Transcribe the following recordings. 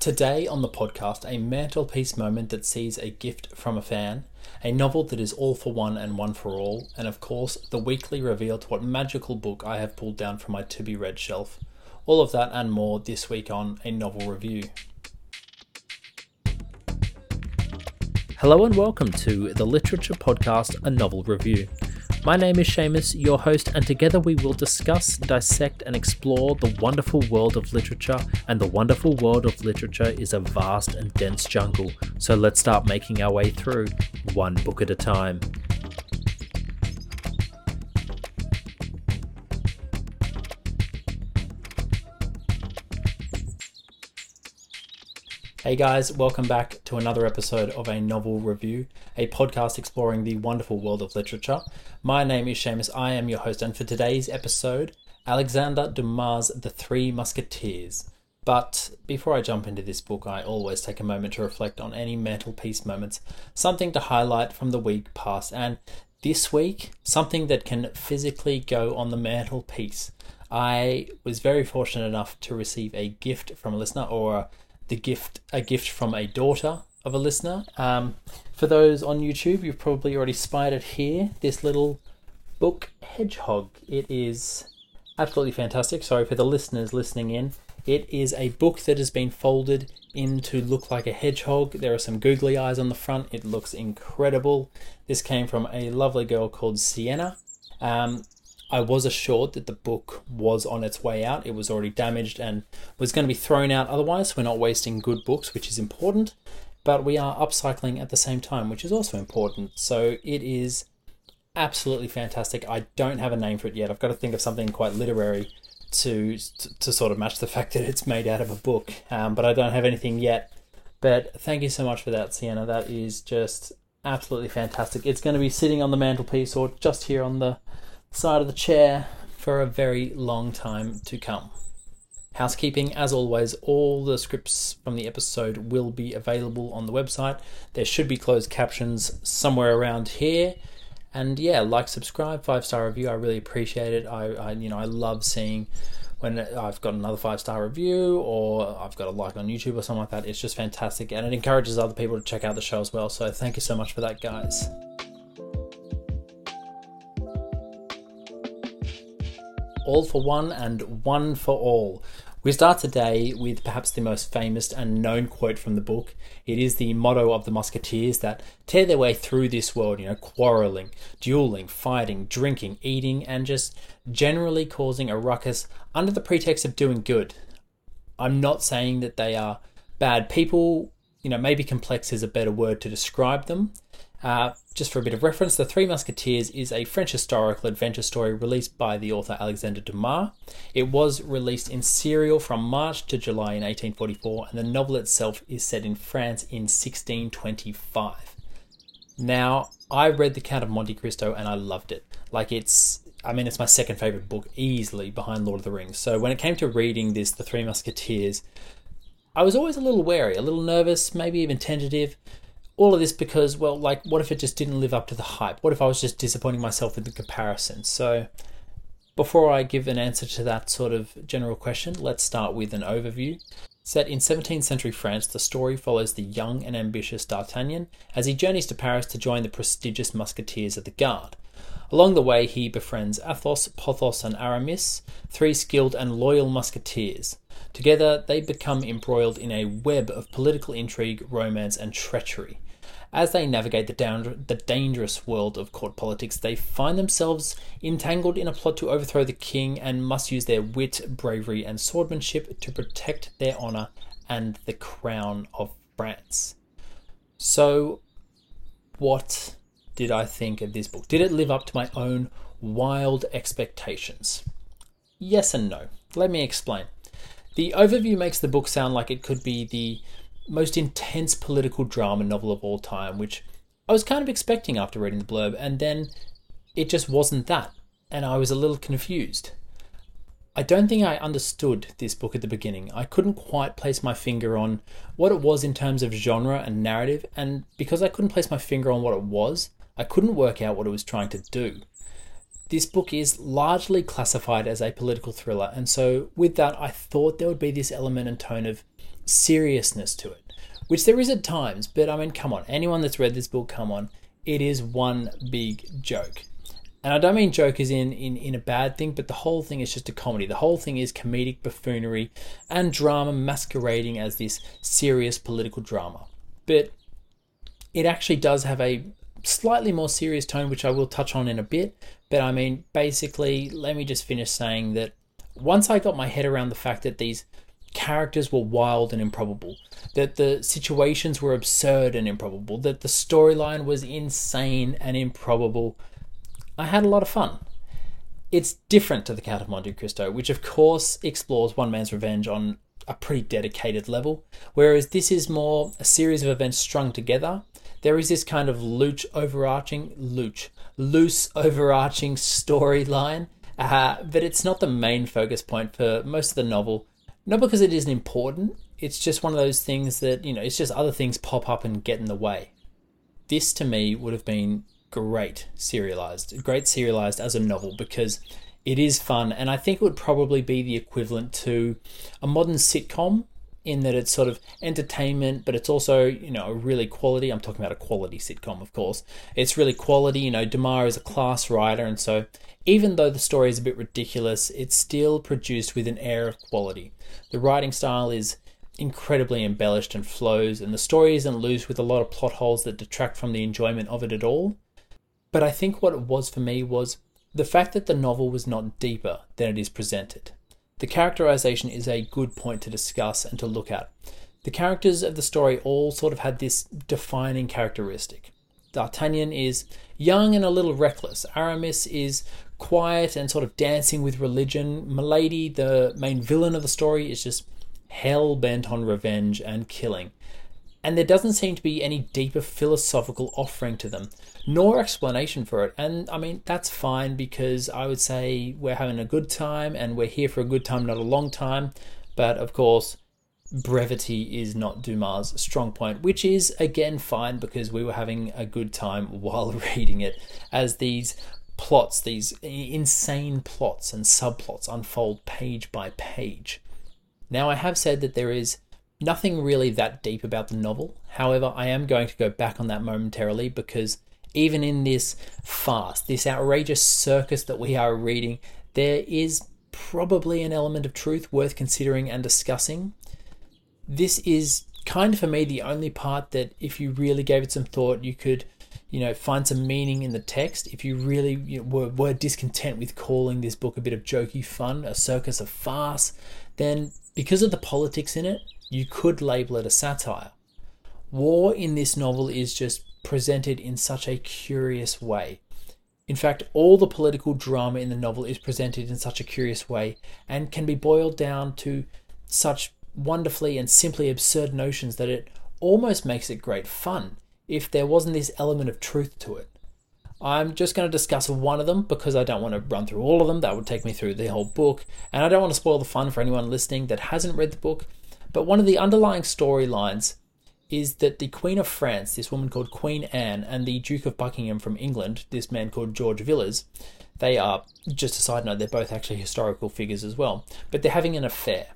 Today on the podcast, a mantelpiece moment that sees a gift from a fan, a novel that is all for one and one for all, and of course, the weekly reveal to what magical book I have pulled down from my to be read shelf. All of that and more this week on a novel review. Hello and welcome to the Literature Podcast, a novel review. My name is Seamus, your host, and together we will discuss, dissect, and explore the wonderful world of literature. And the wonderful world of literature is a vast and dense jungle, so let's start making our way through, one book at a time. Hey guys, welcome back to another episode of a novel review, a podcast exploring the wonderful world of literature. My name is Seamus, I am your host, and for today's episode, Alexander Dumas' The Three Musketeers. But before I jump into this book, I always take a moment to reflect on any mantelpiece moments, something to highlight from the week past, and this week, something that can physically go on the mantelpiece. I was very fortunate enough to receive a gift from a listener or a the gift a gift from a daughter of a listener. Um, for those on YouTube, you've probably already spied it here. This little book hedgehog. It is absolutely fantastic. Sorry for the listeners listening in. It is a book that has been folded in to look like a hedgehog. There are some googly eyes on the front. It looks incredible. This came from a lovely girl called Sienna. Um, I was assured that the book was on its way out. It was already damaged and was going to be thrown out otherwise. We're not wasting good books, which is important, but we are upcycling at the same time, which is also important. So it is absolutely fantastic. I don't have a name for it yet. I've got to think of something quite literary to to, to sort of match the fact that it's made out of a book, um, but I don't have anything yet. But thank you so much for that, Sienna. That is just absolutely fantastic. It's going to be sitting on the mantelpiece or just here on the side of the chair for a very long time to come. Housekeeping, as always, all the scripts from the episode will be available on the website. There should be closed captions somewhere around here. And yeah, like, subscribe, five star review. I really appreciate it. I, I you know, I love seeing when I've got another five star review or I've got a like on YouTube or something like that. It's just fantastic, and it encourages other people to check out the show as well. So thank you so much for that, guys. All for one and one for all. We start today with perhaps the most famous and known quote from the book. It is the motto of the Musketeers that tear their way through this world, you know, quarreling, dueling, fighting, drinking, eating, and just generally causing a ruckus under the pretext of doing good. I'm not saying that they are bad people, you know, maybe complex is a better word to describe them. Uh, just for a bit of reference, The Three Musketeers is a French historical adventure story released by the author Alexander Dumas. It was released in serial from March to July in 1844, and the novel itself is set in France in 1625. Now, I read The Count of Monte Cristo and I loved it. Like, it's, I mean, it's my second favorite book, easily behind Lord of the Rings. So, when it came to reading this, The Three Musketeers, I was always a little wary, a little nervous, maybe even tentative all of this because, well, like, what if it just didn't live up to the hype? What if I was just disappointing myself with the comparison? So, before I give an answer to that sort of general question, let's start with an overview. Set in 17th century France, the story follows the young and ambitious D'Artagnan as he journeys to Paris to join the prestigious musketeers of the Guard. Along the way, he befriends Athos, Porthos, and Aramis, three skilled and loyal musketeers. Together, they become embroiled in a web of political intrigue, romance, and treachery. As they navigate the, down, the dangerous world of court politics, they find themselves entangled in a plot to overthrow the king and must use their wit, bravery, and swordsmanship to protect their honour and the crown of France. So, what did I think of this book? Did it live up to my own wild expectations? Yes and no. Let me explain. The overview makes the book sound like it could be the most intense political drama novel of all time, which I was kind of expecting after reading the blurb, and then it just wasn't that, and I was a little confused. I don't think I understood this book at the beginning. I couldn't quite place my finger on what it was in terms of genre and narrative, and because I couldn't place my finger on what it was, I couldn't work out what it was trying to do. This book is largely classified as a political thriller, and so with that, I thought there would be this element and tone of seriousness to it, which there is at times, but I mean, come on, anyone that's read this book, come on, it is one big joke. And I don't mean joke as in, in, in a bad thing, but the whole thing is just a comedy. The whole thing is comedic buffoonery and drama masquerading as this serious political drama. But it actually does have a slightly more serious tone, which I will touch on in a bit. But I mean, basically, let me just finish saying that once I got my head around the fact that these characters were wild and improbable, that the situations were absurd and improbable, that the storyline was insane and improbable, I had a lot of fun. It's different to The Count of Monte Cristo, which of course explores one man's revenge on a pretty dedicated level, whereas this is more a series of events strung together. There is this kind of looch overarching, looch, loose overarching storyline, uh, but it's not the main focus point for most of the novel. Not because it isn't important, it's just one of those things that, you know, it's just other things pop up and get in the way. This to me would have been great serialized, great serialized as a novel because it is fun, and I think it would probably be the equivalent to a modern sitcom in that it's sort of entertainment, but it's also, you know, really quality. I'm talking about a quality sitcom, of course. It's really quality. You know, Dumas is a class writer, and so even though the story is a bit ridiculous, it's still produced with an air of quality. The writing style is incredibly embellished and flows, and the story isn't loose with a lot of plot holes that detract from the enjoyment of it at all. But I think what it was for me was the fact that the novel was not deeper than it is presented. The characterization is a good point to discuss and to look at. The characters of the story all sort of had this defining characteristic. D'Artagnan is young and a little reckless. Aramis is quiet and sort of dancing with religion. Milady, the main villain of the story, is just hell bent on revenge and killing and there doesn't seem to be any deeper philosophical offering to them, nor explanation for it. And I mean, that's fine because I would say we're having a good time and we're here for a good time, not a long time. But of course, brevity is not Dumas' strong point, which is again fine because we were having a good time while reading it as these plots, these insane plots and subplots unfold page by page. Now, I have said that there is Nothing really that deep about the novel. However, I am going to go back on that momentarily because even in this farce, this outrageous circus that we are reading, there is probably an element of truth worth considering and discussing. This is kind of for me the only part that if you really gave it some thought, you could you know find some meaning in the text if you really you know, were, were discontent with calling this book a bit of jokey fun a circus of farce then because of the politics in it you could label it a satire. War in this novel is just presented in such a curious way. In fact, all the political drama in the novel is presented in such a curious way and can be boiled down to such wonderfully and simply absurd notions that it almost makes it great fun if there wasn't this element of truth to it. I'm just going to discuss one of them because I don't want to run through all of them. That would take me through the whole book. And I don't want to spoil the fun for anyone listening that hasn't read the book. But one of the underlying storylines is that the Queen of France, this woman called Queen Anne, and the Duke of Buckingham from England, this man called George Villiers, they are, just a side note, they're both actually historical figures as well, but they're having an affair.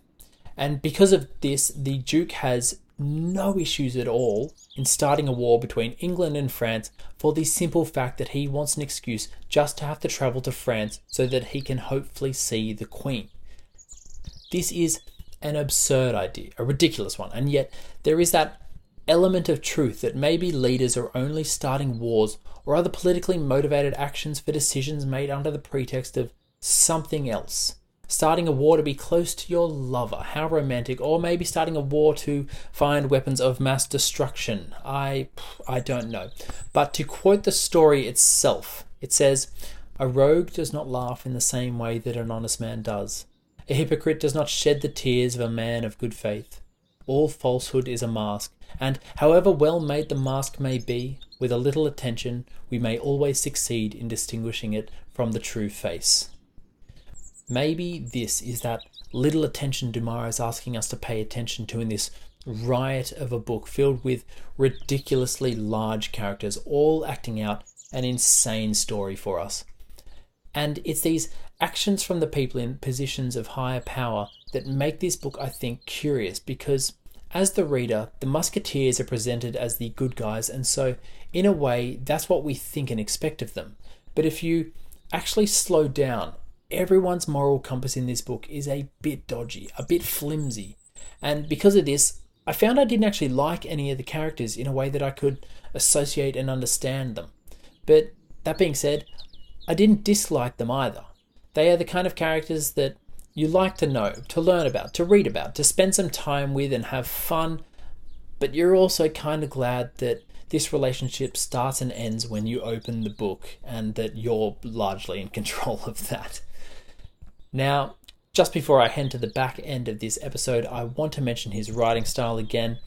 And because of this, the Duke has no issues at all in starting a war between England and France for the simple fact that he wants an excuse just to have to travel to France so that he can hopefully see the Queen. This is an absurd idea, a ridiculous one, and yet there is that element of truth that maybe leaders are only starting wars or other politically motivated actions for decisions made under the pretext of something else. Starting a war to be close to your lover, how romantic, or maybe starting a war to find weapons of mass destruction. I I don't know. But to quote the story itself, it says, "A rogue does not laugh in the same way that an honest man does. A hypocrite does not shed the tears of a man of good faith. All falsehood is a mask, and however well made the mask may be, with a little attention we may always succeed in distinguishing it from the true face. Maybe this is that little attention Dumas is asking us to pay attention to in this riot of a book filled with ridiculously large characters, all acting out an insane story for us. And it's these actions from the people in positions of higher power that make this book, I think, curious because as the reader, the Musketeers are presented as the good guys, and so, in a way, that's what we think and expect of them. But if you actually slow down, everyone's moral compass in this book is a bit dodgy, a bit flimsy. And because of this, I found I didn't actually like any of the characters in a way that I could associate and understand them. But that being said, I didn't dislike them either. They are the kind of characters that you like to know, to learn about, to read about, to spend some time with and have fun, but you're also kind of glad that this relationship starts and ends when you open the book and that you're largely in control of that. Now, just before I head to the back end of this episode, I want to mention his writing style again.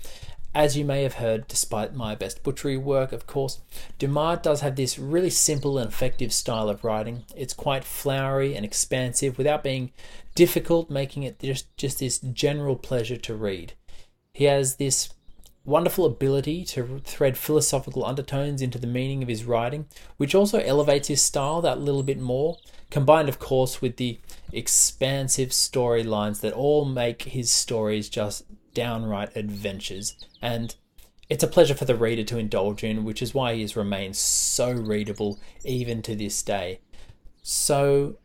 As you may have heard, despite my best butchery work, of course, Dumas does have this really simple and effective style of writing. It's quite flowery and expansive without being difficult, making it just, just this general pleasure to read. He has this wonderful ability to thread philosophical undertones into the meaning of his writing, which also elevates his style that little bit more, combined, of course, with the expansive storylines that all make his stories just downright adventures. And it's a pleasure for the reader to indulge in, which is why he has remained so readable even to this day. So,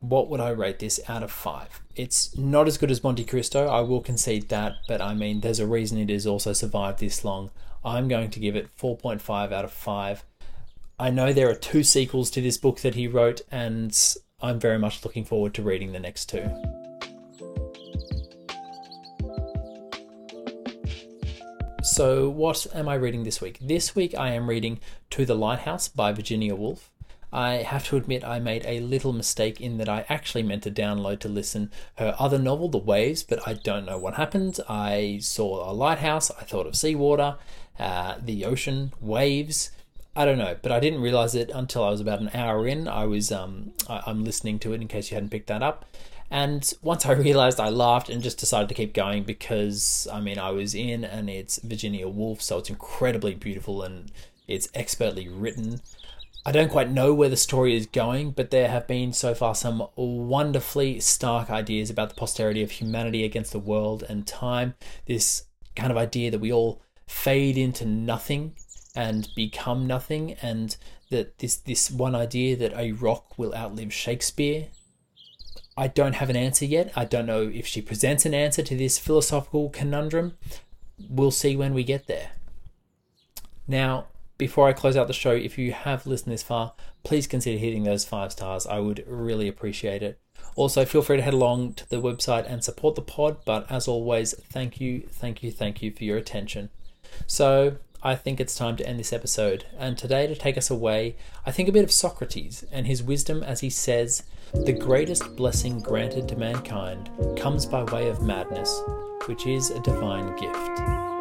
what would I rate this out of five? It's not as good as Monte Cristo, I will concede that, but I mean, there's a reason it has also survived this long. I'm going to give it 4.5 out of 5. I know there are two sequels to this book that he wrote, and I'm very much looking forward to reading the next two. So, what am I reading this week? This week I am reading To the Lighthouse by Virginia Woolf. I have to admit I made a little mistake in that I actually meant to download to listen her other novel, The Waves, but I don't know what happened. I saw a lighthouse, I thought of seawater, uh, the ocean, waves. I don't know, but I didn't realize it until I was about an hour in. I was um, I, I'm listening to it in case you hadn't picked that up. And once I realized, I laughed and just decided to keep going because I mean I was in, and it's Virginia Woolf, so it's incredibly beautiful and it's expertly written. I don't quite know where the story is going, but there have been so far some wonderfully stark ideas about the posterity of humanity against the world and time. This kind of idea that we all fade into nothing and become nothing, and that this this one idea that a rock will outlive Shakespeare. I don't have an answer yet. I don't know if she presents an answer to this philosophical conundrum. We'll see when we get there. Now, before I close out the show, if you have listened this far, please consider hitting those five stars. I would really appreciate it. Also, feel free to head along to the website and support the pod. But as always, thank you, thank you, thank you for your attention. So, I think it's time to end this episode. And today, to take us away, I think a bit of Socrates and his wisdom as he says, The greatest blessing granted to mankind comes by way of madness, which is a divine gift.